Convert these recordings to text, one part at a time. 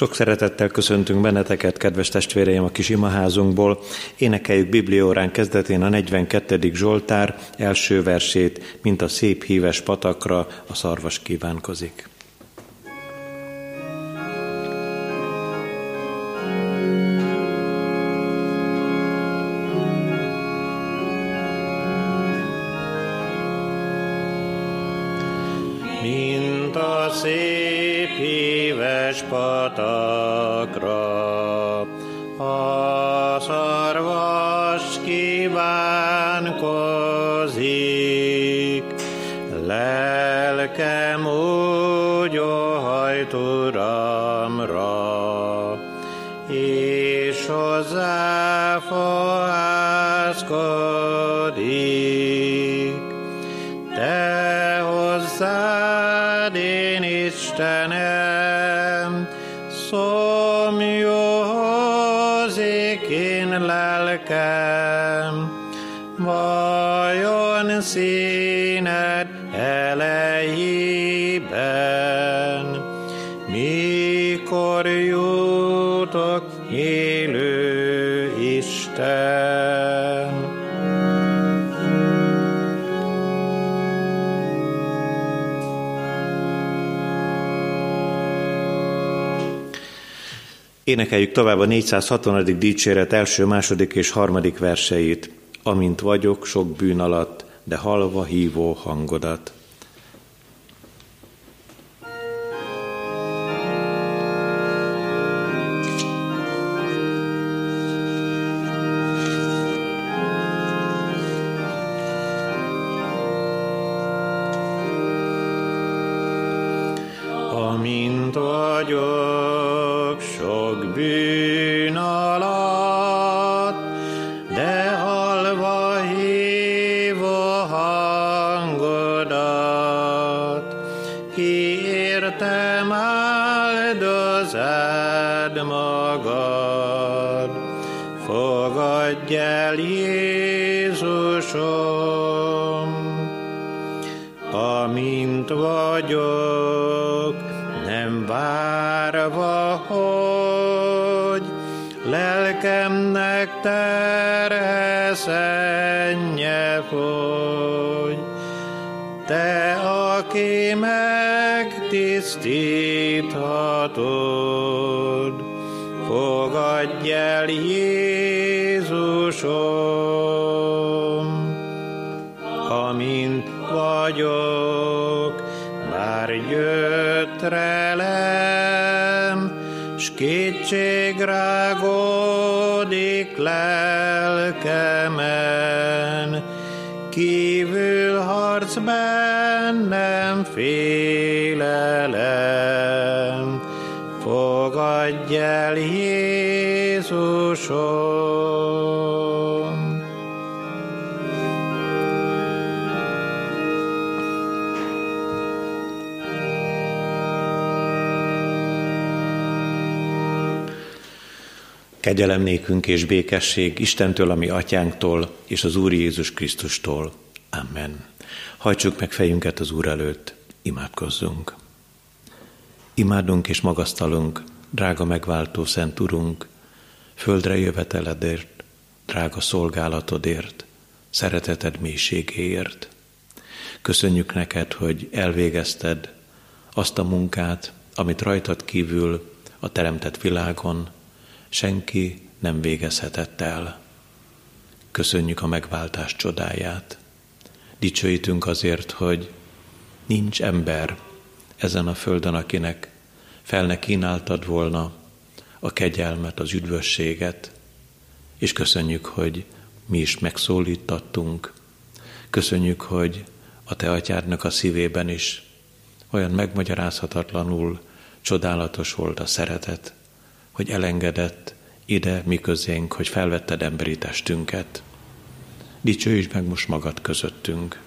Sok szeretettel köszöntünk benneteket, kedves testvéreim, a kis imaházunkból. Énekeljük Bibliórán kezdetén a 42. Zsoltár első versét, mint a szép híves patakra a szarvas kívánkozik. Énekeljük tovább a 460. dicséret első, második és harmadik verseit. Amint vagyok sok bűn alatt, de halva hívó hangodat. Aki megtisztíthatod, fogadj el Jézusom amint vagyok, már jött relem, s kétség rágódik lelkemen, kívül harc bennem el Jézusom. Kegyelem nékünk és békesség Istentől, ami atyánktól, és az Úr Jézus Krisztustól. Amen. Hajtsuk meg fejünket az Úr előtt, imádkozzunk. Imádunk és magasztalunk, drága megváltó Szent Urunk, földre jöveteledért, drága szolgálatodért, szereteted mélységéért. Köszönjük neked, hogy elvégezted azt a munkát, amit rajtad kívül a teremtett világon senki nem végezhetett el. Köszönjük a megváltás csodáját. Dicsőítünk azért, hogy nincs ember ezen a földön, akinek fel ne kínáltad volna a kegyelmet, az üdvösséget, és köszönjük, hogy mi is megszólítattunk. Köszönjük, hogy a Te atyádnak a szívében is olyan megmagyarázhatatlanul csodálatos volt a szeretet, hogy elengedett ide mi közénk, hogy felvetted emberi testünket. Dicsőíts meg most magad közöttünk,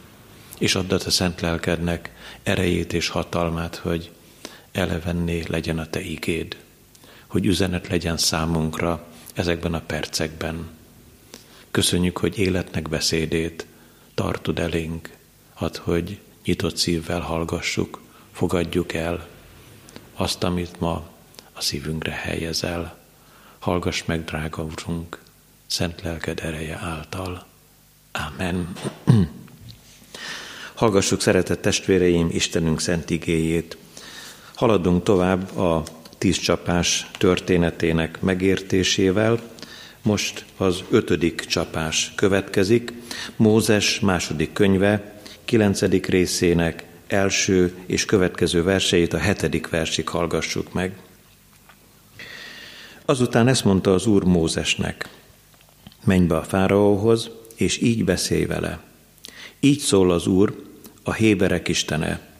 és add a szent lelkednek erejét és hatalmát, hogy elevenné legyen a te igéd, hogy üzenet legyen számunkra ezekben a percekben. Köszönjük, hogy életnek beszédét tartod elénk, hadd, hogy nyitott szívvel hallgassuk, fogadjuk el azt, amit ma a szívünkre helyezel. Hallgass meg, drága Urunk, szent lelked ereje által. Amen. Hallgassuk, szeretett testvéreim, Istenünk szent igéjét. Haladunk tovább a tíz csapás történetének megértésével. Most az ötödik csapás következik. Mózes második könyve, kilencedik részének első és következő verseit a hetedik versig hallgassuk meg. Azután ezt mondta az Úr Mózesnek, menj be a fáraóhoz, és így beszélj vele. Így szól az Úr, a héberek istene,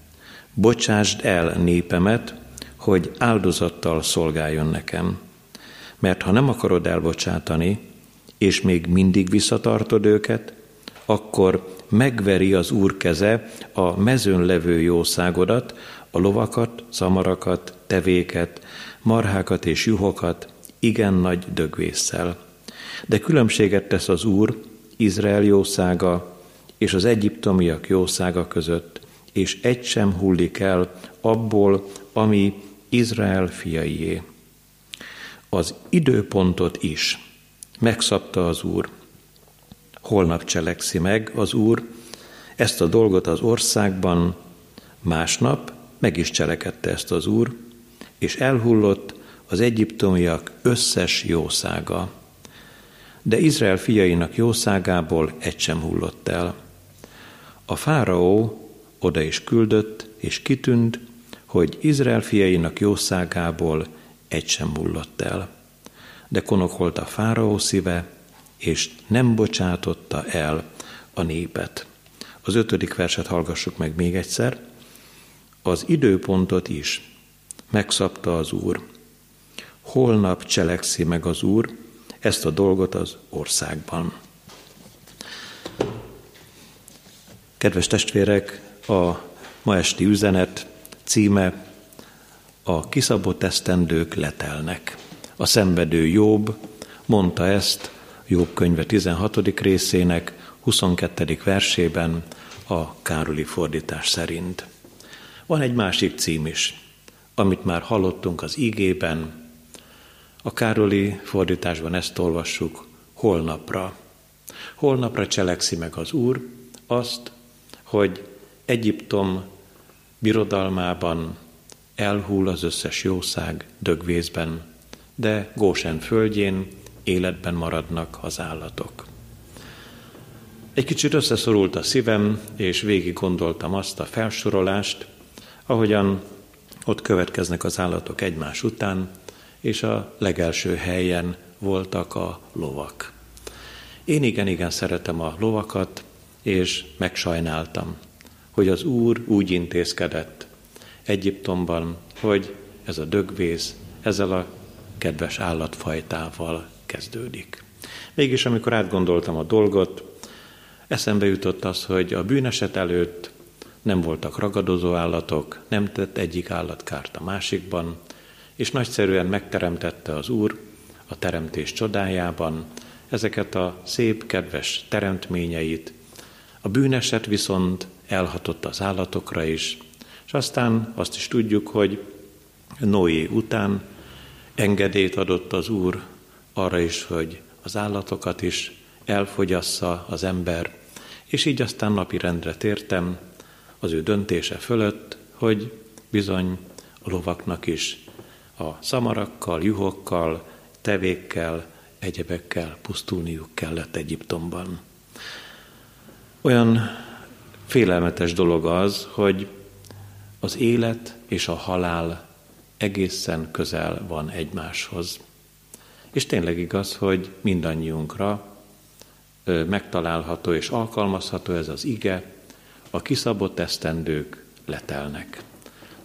bocsásd el népemet, hogy áldozattal szolgáljon nekem. Mert ha nem akarod elbocsátani, és még mindig visszatartod őket, akkor megveri az Úr keze a mezőn levő jószágodat, a lovakat, szamarakat, tevéket, marhákat és juhokat, igen nagy dögvésszel. De különbséget tesz az Úr, Izrael jószága és az egyiptomiak jószága között, és egy sem hullik el abból, ami Izrael fiaié. Az időpontot is megszabta az Úr. Holnap cselekszi meg az Úr ezt a dolgot az országban, másnap meg is cselekedte ezt az Úr, és elhullott az egyiptomiak összes jószága. De Izrael fiainak jószágából egy sem hullott el. A fáraó oda is küldött, és kitűnt, hogy Izrael fiainak jószágából egy sem hullott el. De konokolt a fáraó szíve, és nem bocsátotta el a népet. Az ötödik verset hallgassuk meg még egyszer. Az időpontot is megszabta az Úr. Holnap cselekszi meg az Úr ezt a dolgot az országban. Kedves testvérek, a ma esti üzenet címe a kiszabott esztendők letelnek. A szenvedő Jobb mondta ezt Jobb könyve 16. részének 22. versében a Károli fordítás szerint. Van egy másik cím is, amit már hallottunk az ígében. A Károli fordításban ezt olvassuk, holnapra. Holnapra cselekszi meg az Úr azt, hogy Egyiptom birodalmában elhull az összes jószág dögvészben, de Gósen földjén életben maradnak az állatok. Egy kicsit összeszorult a szívem, és végig gondoltam azt a felsorolást, ahogyan ott következnek az állatok egymás után, és a legelső helyen voltak a lovak. Én igen-igen szeretem a lovakat, és megsajnáltam, hogy az Úr úgy intézkedett Egyiptomban, hogy ez a dögvész ezzel a kedves állatfajtával kezdődik. Mégis, amikor átgondoltam a dolgot, eszembe jutott az, hogy a bűneset előtt nem voltak ragadozó állatok, nem tett egyik állat kárt a másikban, és nagyszerűen megteremtette az Úr a teremtés csodájában ezeket a szép, kedves teremtményeit. A bűneset viszont elhatott az állatokra is, és aztán azt is tudjuk, hogy Noé után engedélyt adott az Úr arra is, hogy az állatokat is elfogyassza az ember, és így aztán napi rendre tértem az ő döntése fölött, hogy bizony a lovaknak is a szamarakkal, juhokkal, tevékkel, egyebekkel pusztulniuk kellett Egyiptomban. Olyan félelmetes dolog az, hogy az élet és a halál egészen közel van egymáshoz. És tényleg igaz, hogy mindannyiunkra megtalálható és alkalmazható ez az ige, a kiszabott esztendők letelnek.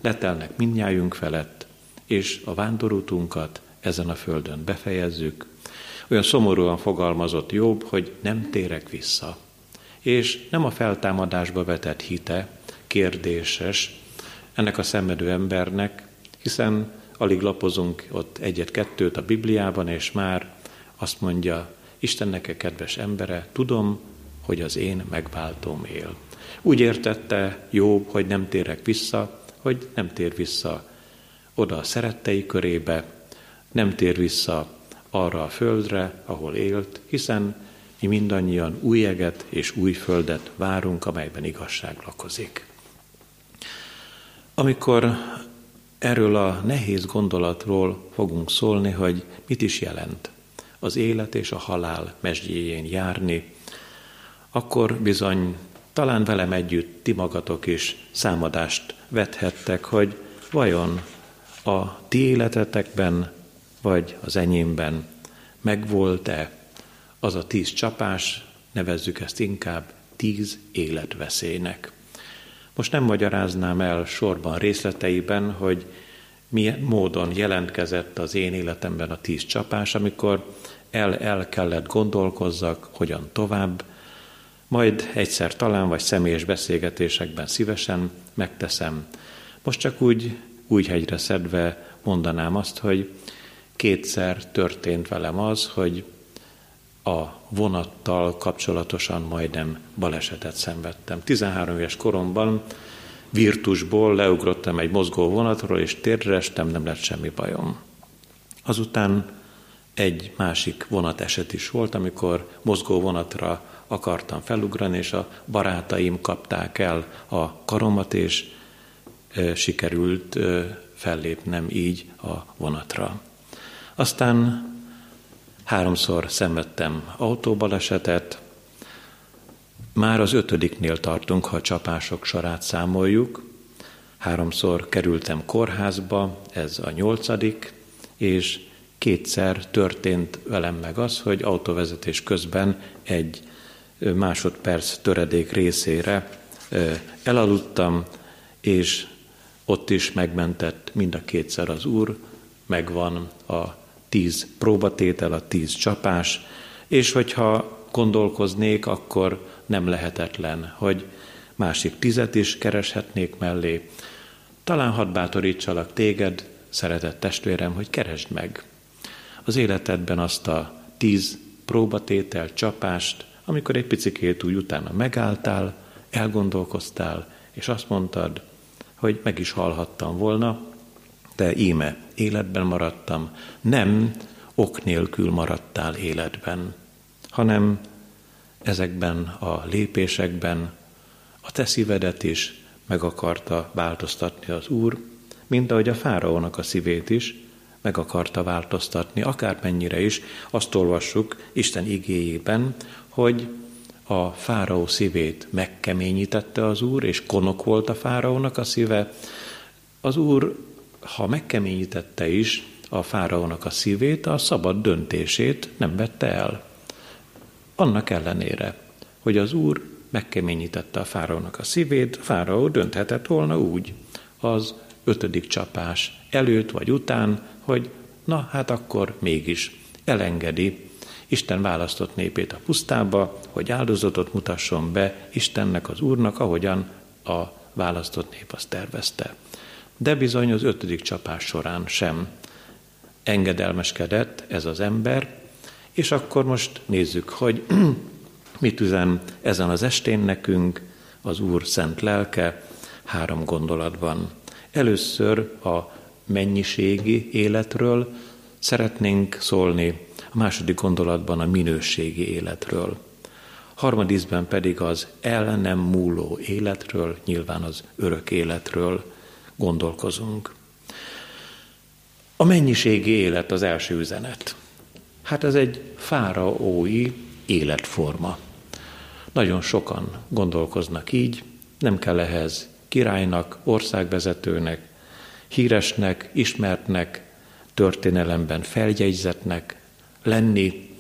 Letelnek mindnyájunk felett, és a vándorútunkat ezen a földön befejezzük. Olyan szomorúan fogalmazott jobb, hogy nem térek vissza. És nem a feltámadásba vetett hite kérdéses ennek a szenvedő embernek, hiszen alig lapozunk ott egyet-kettőt a Bibliában, és már azt mondja, Istennek-e kedves embere, tudom, hogy az én megváltóm él. Úgy értette Jobb, hogy nem térek vissza, hogy nem tér vissza oda a szerettei körébe, nem tér vissza arra a földre, ahol élt, hiszen mi mindannyian új eget és új földet várunk, amelyben igazság lakozik. Amikor erről a nehéz gondolatról fogunk szólni, hogy mit is jelent az élet és a halál mesdjéjén járni, akkor bizony talán velem együtt ti magatok is számadást vethettek, hogy vajon a ti életetekben, vagy az enyémben megvolt-e az a tíz csapás, nevezzük ezt inkább tíz életveszélynek. Most nem magyaráznám el sorban részleteiben, hogy milyen módon jelentkezett az én életemben a tíz csapás, amikor el-el kellett gondolkozzak, hogyan tovább, majd egyszer talán, vagy személyes beszélgetésekben szívesen megteszem. Most csak úgy, úgy hegyre szedve mondanám azt, hogy kétszer történt velem az, hogy a vonattal kapcsolatosan majdnem balesetet szenvedtem. 13 éves koromban virtusból leugrottam egy mozgó vonatról, és térre estem, nem lett semmi bajom. Azután egy másik vonateset is volt, amikor mozgó vonatra akartam felugrani, és a barátaim kapták el a karomat, és e, sikerült e, fellépnem így a vonatra. Aztán háromszor szenvedtem autóbalesetet, már az ötödiknél tartunk, ha a csapások sorát számoljuk. Háromszor kerültem kórházba, ez a nyolcadik, és kétszer történt velem meg az, hogy autóvezetés közben egy másodperc töredék részére elaludtam, és ott is megmentett mind a kétszer az Úr, megvan a tíz próbatétel, a tíz csapás, és hogyha gondolkoznék, akkor nem lehetetlen, hogy másik tizet is kereshetnék mellé. Talán hadd bátorítsalak téged, szeretett testvérem, hogy keresd meg az életedben azt a tíz próbatétel, csapást, amikor egy picikét úgy utána megálltál, elgondolkoztál, és azt mondtad, hogy meg is halhattam volna, de íme életben maradtam, nem ok nélkül maradtál életben, hanem ezekben a lépésekben a te szívedet is meg akarta változtatni az Úr, mint ahogy a fáraónak a szívét is meg akarta változtatni, akármennyire is azt olvassuk Isten igéjében, hogy a fáraó szívét megkeményítette az Úr, és konok volt a fáraónak a szíve. Az Úr, ha megkeményítette is a fáraónak a szívét, a szabad döntését nem vette el. Annak ellenére, hogy az Úr megkeményítette a fáraónak a szívét, a fáraó dönthetett volna úgy az ötödik csapás előtt vagy után, hogy na hát akkor mégis elengedi Isten választott népét a pusztába, hogy áldozatot mutasson be Istennek, az Úrnak, ahogyan a választott nép azt tervezte. De bizony az ötödik csapás során sem engedelmeskedett ez az ember, és akkor most nézzük, hogy mit üzen ezen az estén nekünk az Úr szent lelke három gondolatban. Először a mennyiségi életről, szeretnénk szólni a második gondolatban a minőségi életről. Harmadízben pedig az el nem múló életről, nyilván az örök életről gondolkozunk. A mennyiségi élet az első üzenet. Hát ez egy fáraói életforma. Nagyon sokan gondolkoznak így, nem kell ehhez királynak, országvezetőnek, híresnek, ismertnek, történelemben feljegyzetnek lenni.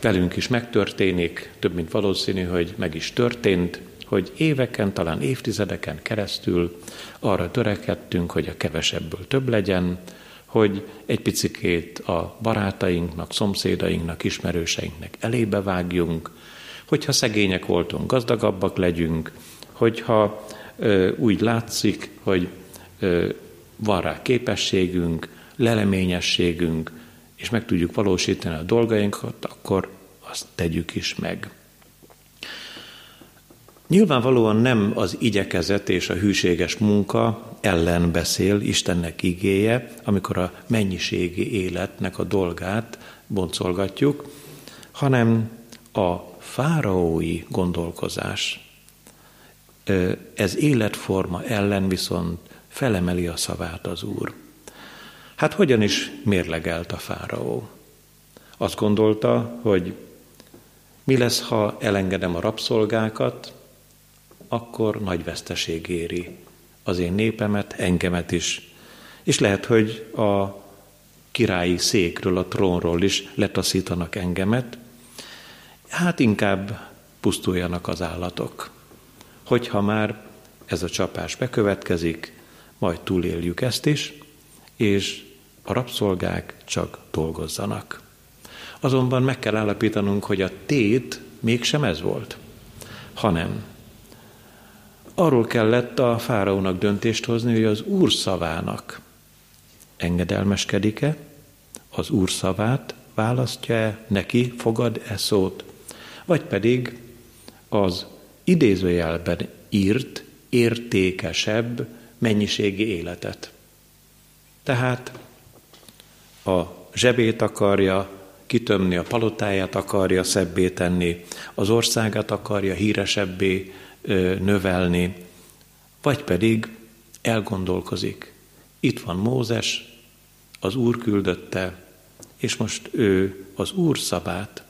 Velünk is megtörténik, több mint valószínű, hogy meg is történt, hogy éveken, talán évtizedeken keresztül arra törekedtünk, hogy a kevesebből több legyen, hogy egy picikét a barátainknak, szomszédainknak, ismerőseinknek elébe vágjunk, hogyha szegények voltunk, gazdagabbak legyünk, hogyha ö, úgy látszik, hogy ö, van rá képességünk, leleményességünk, és meg tudjuk valósítani a dolgainkat, akkor azt tegyük is meg. Nyilvánvalóan nem az igyekezet és a hűséges munka ellen beszél Istennek igéje, amikor a mennyiségi életnek a dolgát boncolgatjuk, hanem a fáraói gondolkozás. Ez életforma ellen viszont felemeli a szavát az Úr. Hát hogyan is mérlegelt a fáraó? Azt gondolta, hogy mi lesz, ha elengedem a rabszolgákat, akkor nagy veszteség éri az én népemet, engemet is. És lehet, hogy a királyi székről, a trónról is letaszítanak engemet, hát inkább pusztuljanak az állatok. Hogyha már ez a csapás bekövetkezik, majd túléljük ezt is, és a rabszolgák csak dolgozzanak. Azonban meg kell állapítanunk, hogy a tét mégsem ez volt, hanem arról kellett a fáraónak döntést hozni, hogy az úr szavának engedelmeskedik-e, az úr szavát választja-e, neki fogad-e szót, vagy pedig az idézőjelben írt, értékesebb mennyiségi életet. Tehát a zsebét akarja kitömni, a palotáját akarja szebbé tenni, az országát akarja híresebbé növelni, vagy pedig elgondolkozik. Itt van Mózes, az Úr küldötte, és most ő az Úr szabát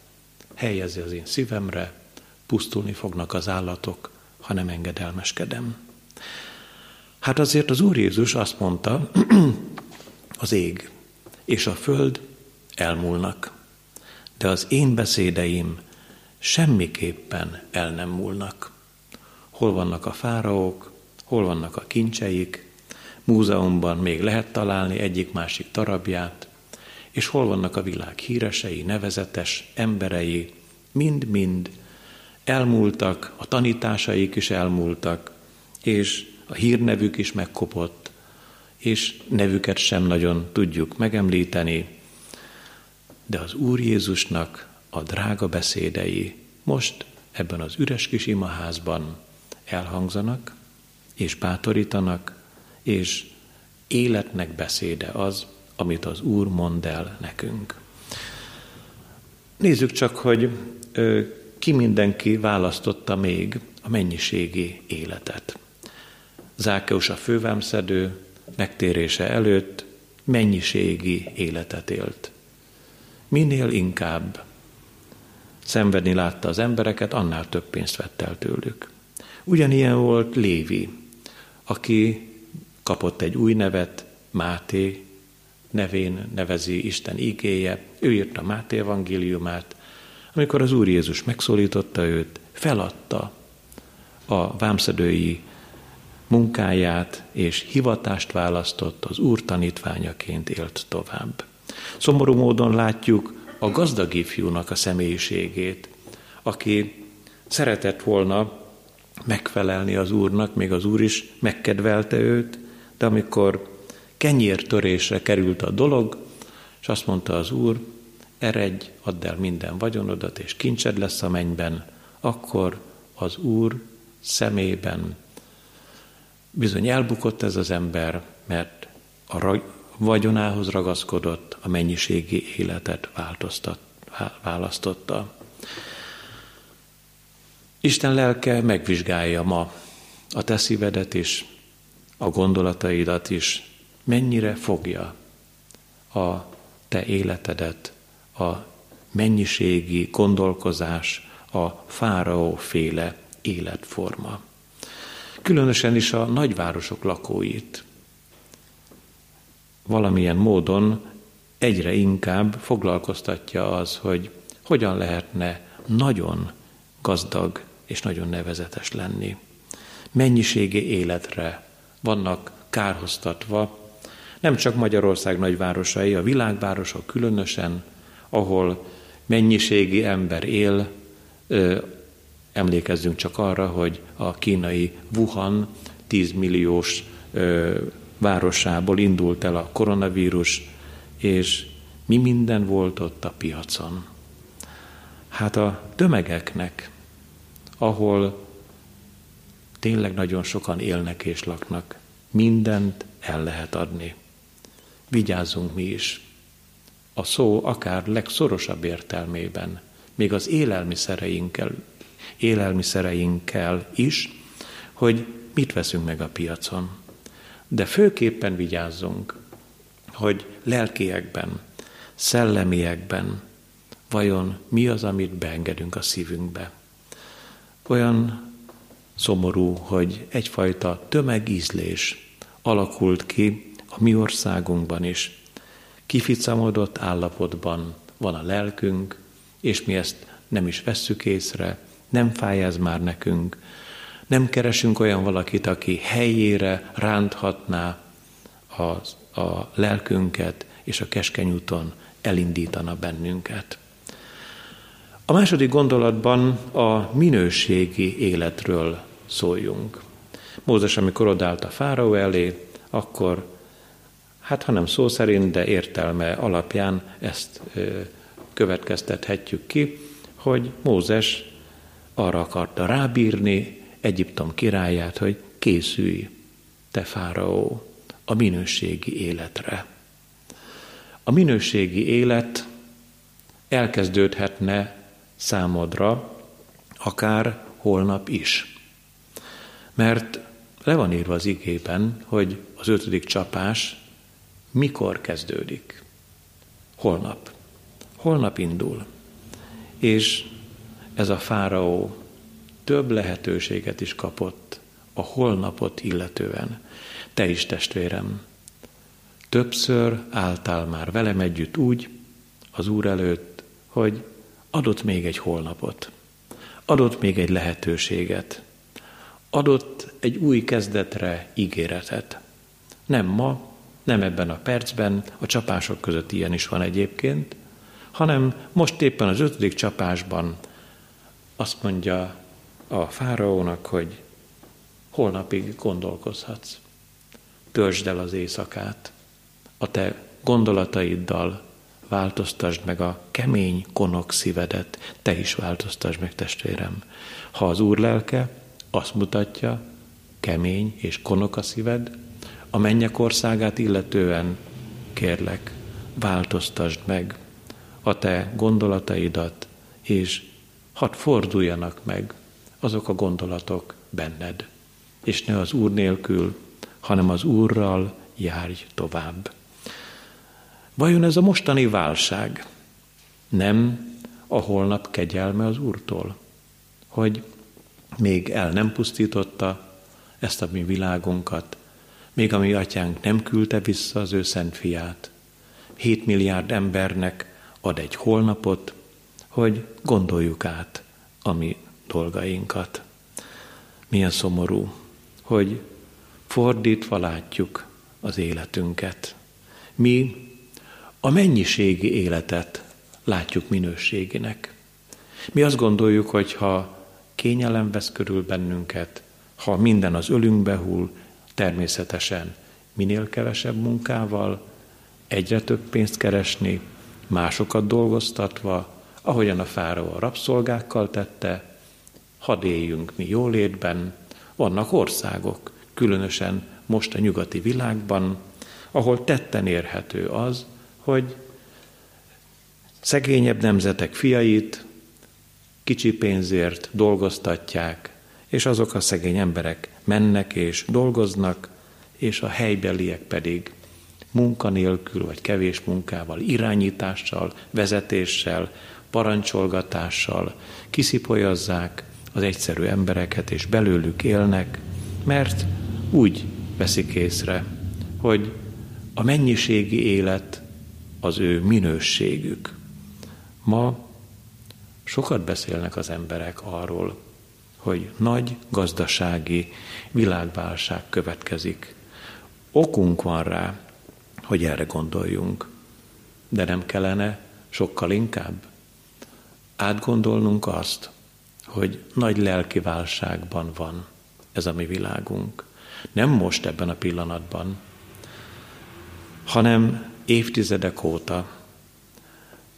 helyezi az én szívemre, pusztulni fognak az állatok, ha nem engedelmeskedem. Hát azért az Úr Jézus azt mondta, az ég és a föld elmúlnak, de az én beszédeim semmiképpen el nem múlnak. Hol vannak a fáraók, hol vannak a kincseik, múzeumban még lehet találni egyik-másik darabját, és hol vannak a világ híresei, nevezetes emberei, mind-mind elmúltak, a tanításaik is elmúltak, és a hírnevük is megkopott, és nevüket sem nagyon tudjuk megemlíteni, de az Úr Jézusnak a drága beszédei most ebben az üres kis imaházban elhangzanak, és bátorítanak, és életnek beszéde az, amit az Úr mond el nekünk. Nézzük csak, hogy ki mindenki választotta még a mennyiségi életet. Zákeus a fővámszedő megtérése előtt mennyiségi életet élt. Minél inkább szenvedni látta az embereket, annál több pénzt vett el tőlük. Ugyanilyen volt Lévi, aki kapott egy új nevet, Máté nevén nevezi Isten igéje, ő írta Máté evangéliumát, amikor az Úr Jézus megszólította őt, feladta a vámszedői munkáját és hivatást választott, az Úr tanítványaként élt tovább. Szomorú módon látjuk a gazdag ifjúnak a személyiségét, aki szeretett volna megfelelni az Úrnak, még az Úr is megkedvelte őt, de amikor kenyértörésre került a dolog, és azt mondta az Úr, eredj, add el minden vagyonodat, és kincsed lesz a mennyben, akkor az Úr szemében bizony elbukott ez az ember, mert a vagyonához ragaszkodott, a mennyiségi életet változtat, választotta. Isten lelke megvizsgálja ma a te szívedet is, a gondolataidat is, mennyire fogja a te életedet, a mennyiségi gondolkozás, a fáraó féle életforma. Különösen is a nagyvárosok lakóit. Valamilyen módon egyre inkább foglalkoztatja az, hogy hogyan lehetne nagyon gazdag és nagyon nevezetes lenni. Mennyiségi életre vannak kárhoztatva, nem csak Magyarország nagyvárosai, a világvárosok különösen, ahol mennyiségi ember él, emlékezzünk csak arra, hogy a kínai Wuhan 10 milliós városából indult el a koronavírus, és mi minden volt ott a piacon. Hát a tömegeknek ahol tényleg nagyon sokan élnek és laknak. Mindent el lehet adni. Vigyázzunk mi is. A szó akár legszorosabb értelmében, még az élelmiszereinkkel, élelmiszereinkkel is, hogy mit veszünk meg a piacon. De főképpen vigyázzunk, hogy lelkiekben, szellemiekben vajon mi az, amit beengedünk a szívünkbe. Olyan szomorú, hogy egyfajta tömegízlés alakult ki a mi országunkban is. Kificamodott állapotban van a lelkünk, és mi ezt nem is vesszük észre, nem fáj ez már nekünk, nem keresünk olyan valakit, aki helyére ránthatná a, a lelkünket, és a keskeny úton elindítana bennünket. A második gondolatban a minőségi életről szóljunk. Mózes, amikor odállt a fáraó elé, akkor, hát ha nem szó szerint, de értelme alapján ezt következtethetjük ki, hogy Mózes arra akarta rábírni Egyiptom királyát, hogy készülj, te fáraó, a minőségi életre. A minőségi élet elkezdődhetne számodra akár holnap is. Mert le van írva az igében, hogy az ötödik csapás mikor kezdődik. Holnap. Holnap indul. És ez a fáraó több lehetőséget is kapott a holnapot illetően. Te is, testvérem, többször álltál már velem együtt úgy az Úr előtt, hogy adott még egy holnapot, adott még egy lehetőséget, adott egy új kezdetre ígéretet. Nem ma, nem ebben a percben, a csapások között ilyen is van egyébként, hanem most éppen az ötödik csapásban azt mondja a fáraónak, hogy holnapig gondolkozhatsz. Töltsd el az éjszakát, a te gondolataiddal változtasd meg a kemény konok szívedet, te is változtasd meg, testvérem. Ha az Úr lelke azt mutatja, kemény és konok a szíved, a mennyek országát illetően kérlek, változtasd meg a te gondolataidat, és hadd forduljanak meg azok a gondolatok benned, és ne az Úr nélkül, hanem az Úrral járj tovább. Vajon ez a mostani válság nem a holnap kegyelme az Úrtól, hogy még el nem pusztította ezt a mi világunkat, még a mi atyánk nem küldte vissza az ő szent fiát. Hét milliárd embernek ad egy holnapot, hogy gondoljuk át a mi dolgainkat. Milyen szomorú, hogy fordítva látjuk az életünket. Mi a mennyiségi életet látjuk minőségének. Mi azt gondoljuk, hogy ha kényelem vesz körül bennünket, ha minden az ölünkbe hull, természetesen minél kevesebb munkával, egyre több pénzt keresni, másokat dolgoztatva, ahogyan a fáraó a rabszolgákkal tette, hadd éljünk mi jólétben, vannak országok, különösen most a nyugati világban, ahol tetten érhető az, hogy szegényebb nemzetek fiait kicsi pénzért dolgoztatják, és azok a szegény emberek mennek és dolgoznak, és a helybeliek pedig munkanélkül vagy kevés munkával, irányítással, vezetéssel, parancsolgatással kiszipolyazzák az egyszerű embereket, és belőlük élnek, mert úgy veszik észre, hogy a mennyiségi élet az ő minőségük. Ma sokat beszélnek az emberek arról, hogy nagy gazdasági világválság következik. Okunk van rá, hogy erre gondoljunk, de nem kellene sokkal inkább átgondolnunk azt, hogy nagy lelki válságban van ez a mi világunk. Nem most ebben a pillanatban, hanem évtizedek óta.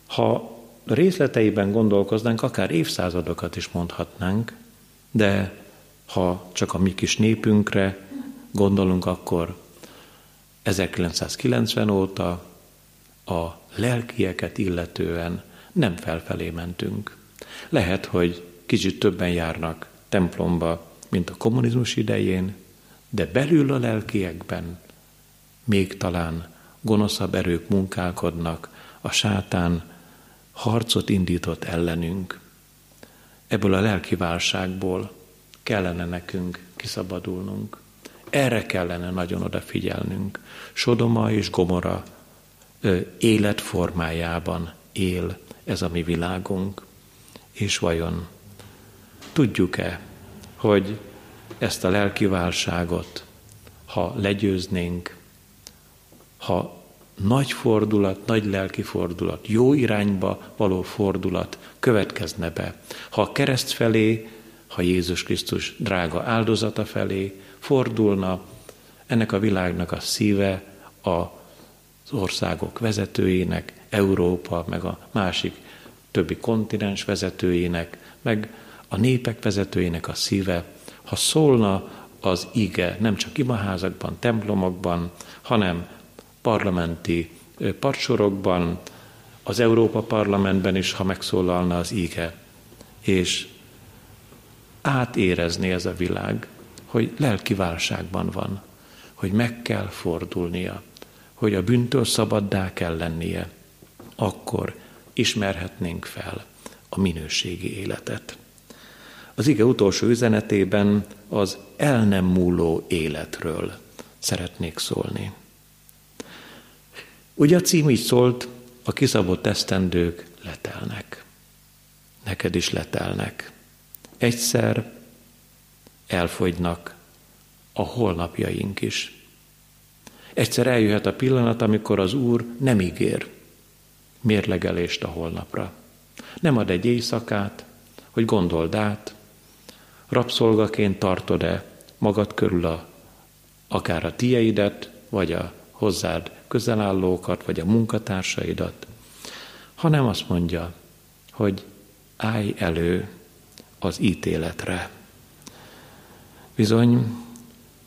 Ha részleteiben gondolkoznánk, akár évszázadokat is mondhatnánk, de Ha csak a mi kis népünkre gondolunk, akkor 1990 óta a lelkieket illetően nem felfelé mentünk. Lehet, hogy kicsit többen járnak templomba, mint a kommunizmus idején, de belül a lelkiekben még talán gonoszabb erők munkálkodnak, a sátán harcot indított ellenünk. Ebből a lelki válságból kellene nekünk kiszabadulnunk. Erre kellene nagyon odafigyelnünk. Sodoma és Gomora ö, életformájában él ez a mi világunk. És vajon tudjuk-e, hogy ezt a lelki válságot, ha legyőznénk, ha nagy fordulat, nagy lelki fordulat, jó irányba való fordulat következne be, ha a kereszt felé, ha Jézus Krisztus drága áldozata felé fordulna ennek a világnak a szíve az országok vezetőinek, Európa, meg a másik többi kontinens vezetőinek, meg a népek vezetőinek a szíve, ha szólna az ige nem csak imaházakban, templomokban, hanem parlamenti parsorokban, az Európa Parlamentben is, ha megszólalna az ige, és átérezni ez a világ, hogy lelki válságban van, hogy meg kell fordulnia, hogy a bűntől szabaddá kell lennie, akkor ismerhetnénk fel a minőségi életet. Az ige utolsó üzenetében az el nem múló életről szeretnék szólni. Ugye a cím így szólt, a kiszabott esztendők letelnek. Neked is letelnek. Egyszer elfogynak a holnapjaink is. Egyszer eljöhet a pillanat, amikor az Úr nem ígér mérlegelést a holnapra. Nem ad egy éjszakát, hogy gondold át, rabszolgaként tartod-e magad körül a, akár a tieidet, vagy a hozzád közelállókat, vagy a munkatársaidat, hanem azt mondja, hogy állj elő az ítéletre. Bizony,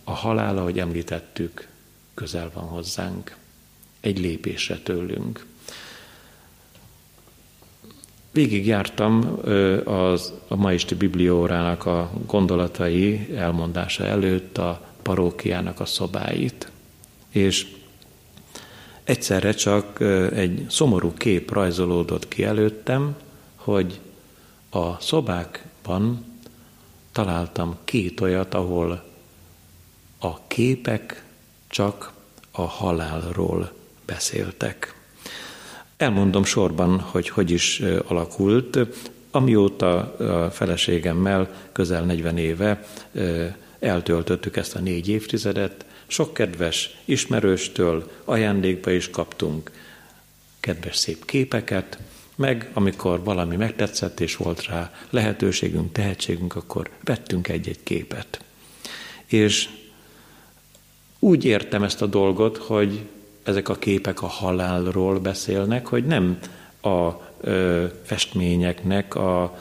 a halál, ahogy említettük, közel van hozzánk, egy lépésre tőlünk. Végig jártam az, a ma isti bibliórának a gondolatai elmondása előtt a parókiának a szobáit, és egyszerre csak egy szomorú kép rajzolódott ki előttem, hogy a szobákban találtam két olyat, ahol a képek csak a halálról beszéltek. Elmondom sorban, hogy hogy is alakult. Amióta a feleségemmel közel 40 éve eltöltöttük ezt a négy évtizedet, sok kedves ismerőstől ajándékba is kaptunk kedves szép képeket, meg amikor valami megtetszett és volt rá lehetőségünk, tehetségünk, akkor vettünk egy-egy képet. És úgy értem ezt a dolgot, hogy ezek a képek a halálról beszélnek, hogy nem a ö, festményeknek a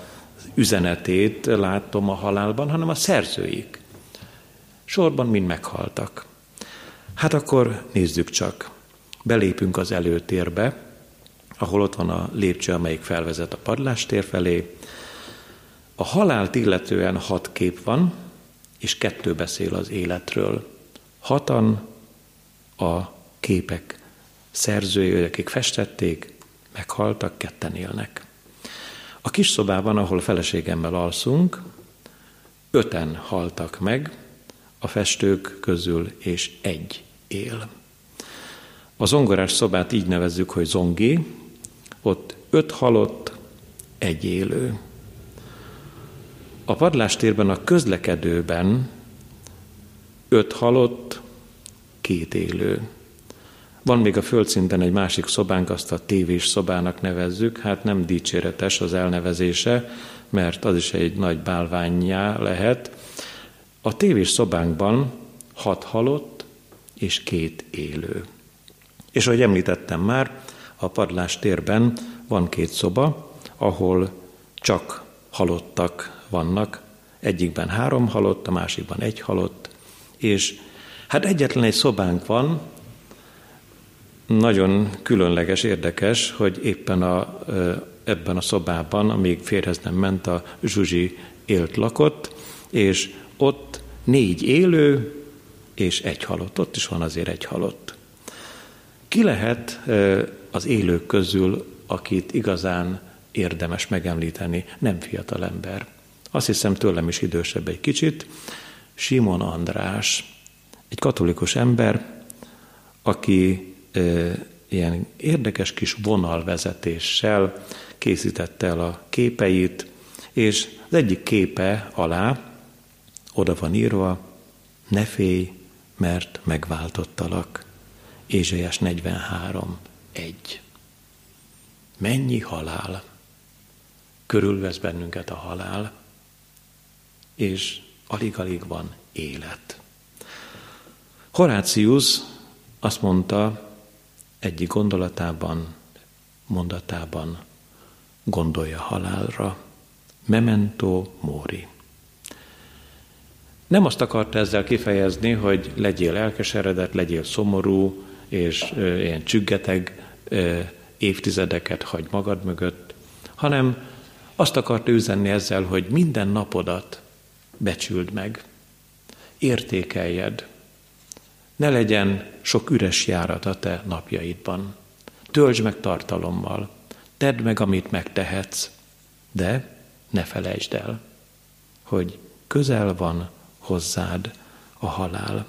üzenetét látom a halálban, hanem a szerzőik. Sorban mind meghaltak. Hát akkor nézzük csak. Belépünk az előtérbe, ahol ott van a lépcső, amelyik felvezet a padlástér felé. A halált illetően hat kép van, és kettő beszél az életről. Hatan a képek szerzői, akik festették, meghaltak, ketten élnek. A kis szobában, ahol feleségemmel alszunk, öten haltak meg, a festők közül, és egy él. A zongorás szobát így nevezzük, hogy zongi, ott öt halott, egy élő. A padlástérben, a közlekedőben öt halott, két élő. Van még a földszinten egy másik szobánk, azt a tévés szobának nevezzük, hát nem dicséretes az elnevezése, mert az is egy nagy bálványjá lehet. A tévés szobánkban hat halott és két élő. És ahogy említettem már, a padlás térben van két szoba, ahol csak halottak vannak, Egyikben három halott, a másikban egy halott, és hát egyetlen egy szobánk van, nagyon különleges, érdekes, hogy éppen a, ebben a szobában, amíg férhez nem ment, a Zsuzsi élt lakott, és ott négy élő és egy halott. Ott is van azért egy halott. Ki lehet az élők közül, akit igazán érdemes megemlíteni, nem fiatal ember. Azt hiszem tőlem is idősebb egy kicsit. Simon András, egy katolikus ember, aki ilyen érdekes kis vonalvezetéssel készítette el a képeit, és az egyik képe alá oda van írva, ne félj, mert megváltottalak. Ézsaiás 43, 1. Mennyi halál! Körülvesz bennünket a halál, és alig-alig van élet. Horácius azt mondta egyik gondolatában, mondatában, gondolja halálra, memento mori. Nem azt akarta ezzel kifejezni, hogy legyél elkeseredett, legyél szomorú, és ilyen csüggeteg évtizedeket hagy magad mögött, hanem azt akarta üzenni ezzel, hogy minden napodat becsüld meg, értékeljed, ne legyen sok üres járat a te napjaidban. Töltsd meg tartalommal, tedd meg, amit megtehetsz, de ne felejtsd el, hogy közel van hozzád a halál.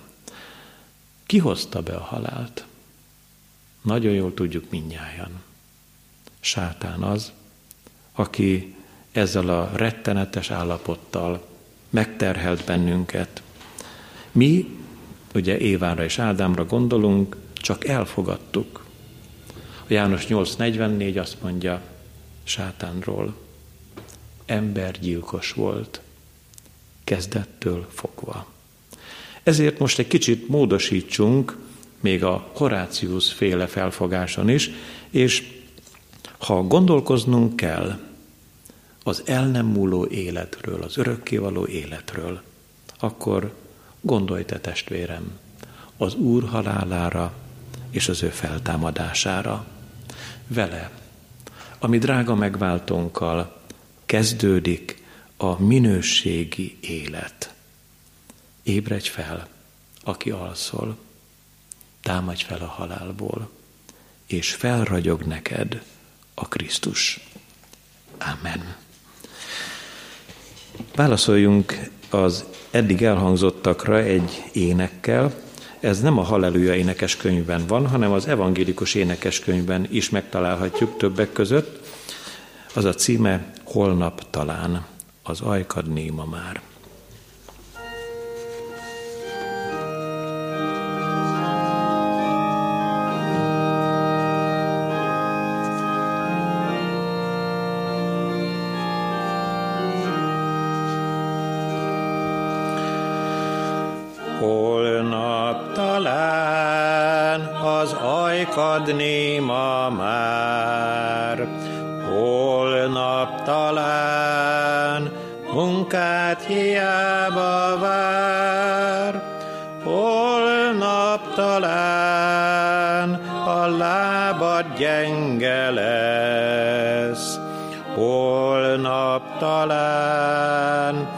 Ki hozta be a halált? Nagyon jól tudjuk minnyájan. Sátán az, aki ezzel a rettenetes állapottal megterhelt bennünket. Mi, ugye Évára és Ádámra gondolunk, csak elfogadtuk. A János 8.44 azt mondja sátánról, embergyilkos volt, kezdettől fogva. Ezért most egy kicsit módosítsunk még a Horácius féle felfogáson is, és ha gondolkoznunk kell az el nem múló életről, az örökkévaló életről, akkor gondolj te testvérem az Úr halálára és az ő feltámadására. Vele, ami drága megváltónkkal kezdődik a minőségi élet. Ébredj fel, aki alszol, támadj fel a halálból, és felragyog neked a Krisztus. Amen. Válaszoljunk az eddig elhangzottakra egy énekkel. Ez nem a Halleluja énekeskönyvben van, hanem az evangélikus énekeskönyvben is megtalálhatjuk többek között. Az a címe Holnap talán, az ajkad néma már. adni ma már. Holnap talán munkát hiába vár, holnap talán a lábad gyenge lesz, holnap talán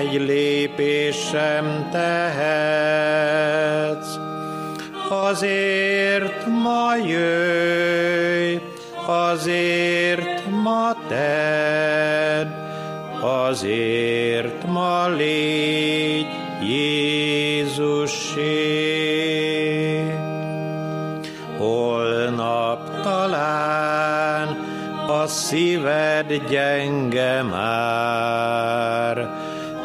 egy lépés sem tehetsz, azért ma jöjj, azért ma tedd, azért ma légy Jézusé. Holnap talán a szíved gyenge már,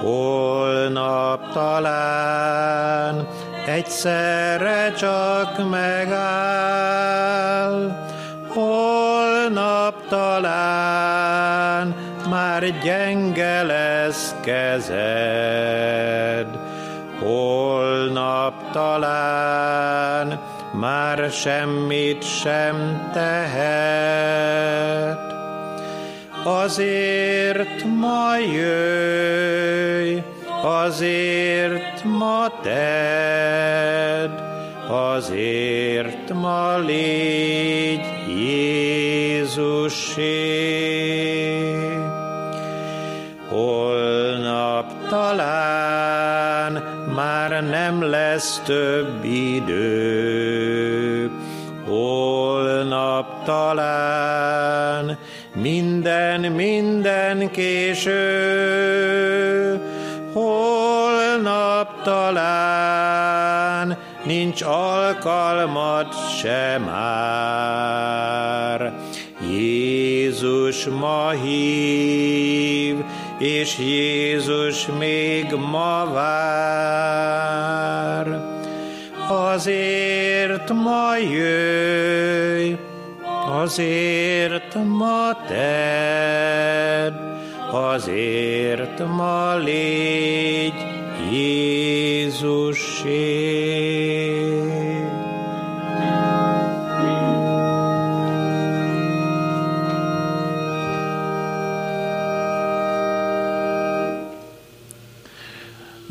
holnap talán egyszerre csak megáll, holnap talán már gyenge lesz kezed, holnap talán már semmit sem tehet. azért ma jöjj, azért ma tedd, azért ma légy Jézusé. Talán már nem lesz több idő, holnap talán minden, minden késő, holnap talán nincs alkalmat sem már. Jézus ma hív, és Jézus még ma vár. Azért ma jöjj, azért ma tedd, azért ma légy Jézusé.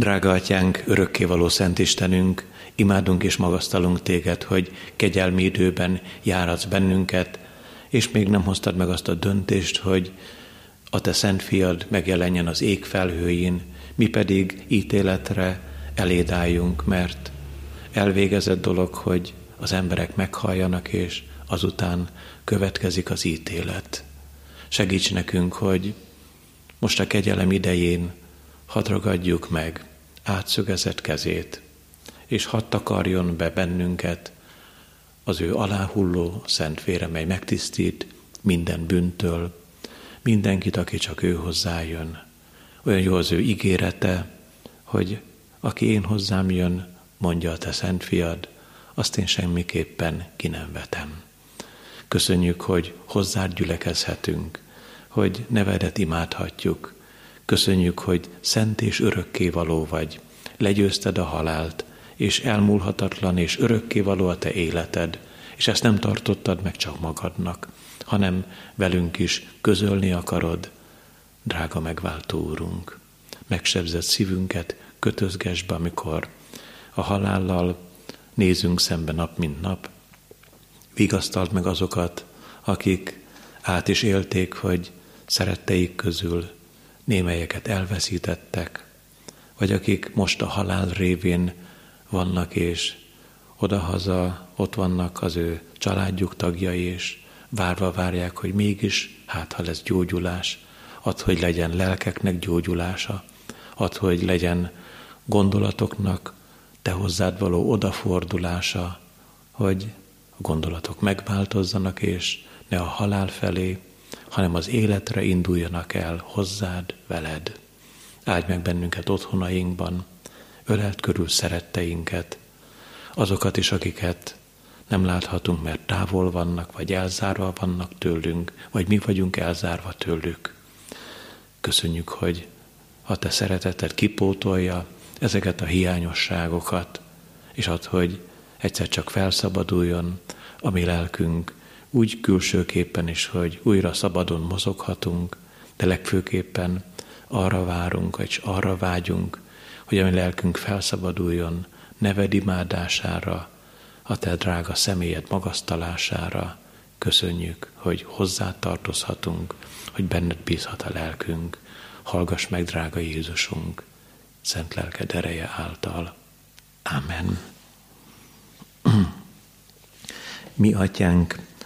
Drága atyánk, örökkévaló Szent Istenünk, imádunk és magasztalunk téged, hogy kegyelmi időben járatsz bennünket, és még nem hoztad meg azt a döntést, hogy a te szent fiad megjelenjen az ég felhőjén, mi pedig ítéletre elédáljunk, mert elvégezett dolog, hogy az emberek meghalljanak, és azután következik az ítélet. Segíts nekünk, hogy most a kegyelem idején hadd ragadjuk meg átszögezett kezét, és hadd takarjon be bennünket az ő aláhulló szent vére, mely megtisztít minden bűntől, mindenkit, aki csak ő hozzájön. Olyan jó az ő ígérete, hogy aki én hozzám jön, mondja a te szent fiad, azt én semmiképpen ki nem vetem. Köszönjük, hogy hozzád gyülekezhetünk, hogy nevedet imádhatjuk, Köszönjük, hogy szent és örökké való vagy. Legyőzted a halált, és elmúlhatatlan és örökké való a te életed, és ezt nem tartottad meg csak magadnak, hanem velünk is közölni akarod, drága megváltó úrunk. Megsebzett szívünket kötözgesd be, amikor a halállal nézünk szembe nap, mint nap. Vigasztald meg azokat, akik át is élték, hogy szeretteik közül némelyeket elveszítettek, vagy akik most a halál révén vannak, és odahaza ott vannak az ő családjuk tagjai, és várva várják, hogy mégis, hát ha lesz gyógyulás, ad, hogy legyen lelkeknek gyógyulása, ad, hogy legyen gondolatoknak te hozzád való odafordulása, hogy a gondolatok megváltozzanak, és ne a halál felé, hanem az életre induljanak el hozzád, veled. Áldj meg bennünket otthonainkban, ölelt körül szeretteinket, azokat is, akiket nem láthatunk, mert távol vannak, vagy elzárva vannak tőlünk, vagy mi vagyunk elzárva tőlük. Köszönjük, hogy a te szereteted kipótolja ezeket a hiányosságokat, és ad, hogy egyszer csak felszabaduljon a mi lelkünk, úgy külsőképpen is, hogy újra szabadon mozoghatunk, de legfőképpen arra várunk, vagy arra vágyunk, hogy a mi lelkünk felszabaduljon neved imádására, a te drága személyed magasztalására. Köszönjük, hogy hozzá tartozhatunk, hogy benned bízhat a lelkünk. Hallgass meg, drága Jézusunk, szent lelked ereje által. Amen. Mi atyánk,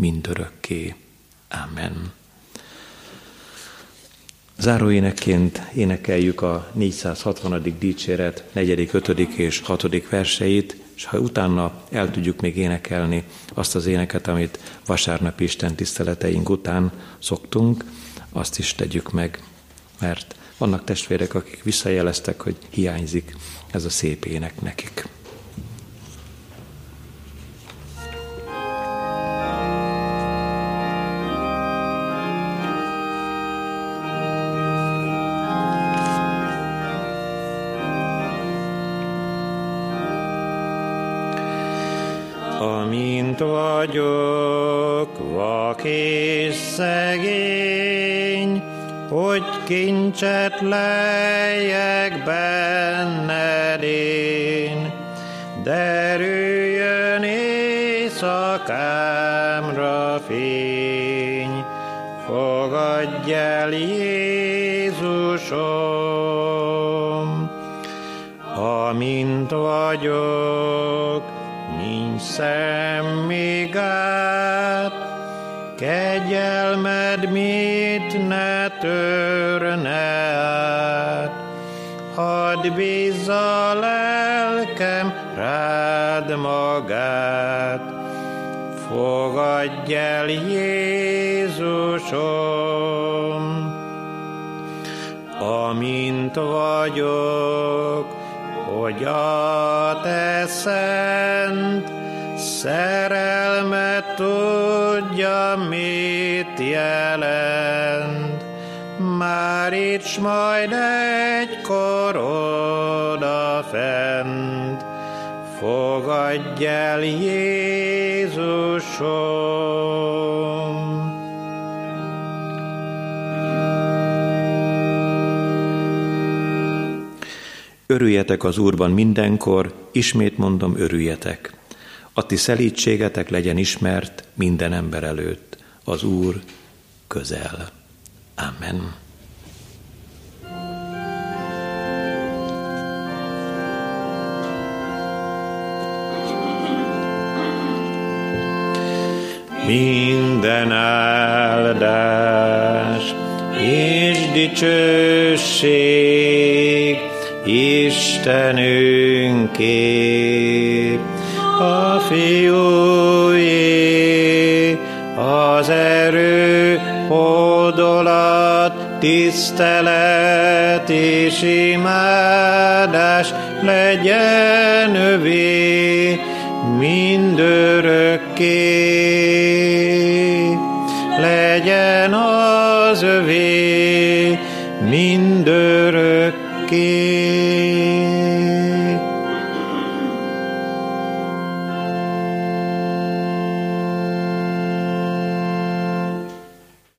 mindörökké. Amen. Záróénekként énekeljük a 460. dicséret 4., 5. és 6. verseit, és ha utána el tudjuk még énekelni azt az éneket, amit vasárnapi Isten tiszteleteink után szoktunk, azt is tegyük meg, mert vannak testvérek, akik visszajeleztek, hogy hiányzik ez a szép ének nekik. Amint vagyok, vak és szegény, hogy kincset lejjek benned én. Derüljön éjszakámra fény, fogadj el Jézusom. Amint vagyok, nincs semmi gát, kegyelmed mit ne törne át. Hadd bízza lelkem rád magát, fogadj el Jézusom. Amint vagyok, hogy a te szent szerelmet tudja, mit jelent. Már itt majd egykor fent, fogadj el Jézusom. Örüljetek az Úrban mindenkor, ismét mondom, örüljetek. A ti szelítségetek legyen ismert minden ember előtt. Az Úr közel. Amen. Minden áldás és dicsőség Istenünké, a fiújé, az erő, hódolat, tisztelet és imádás legyen övé mindörökké.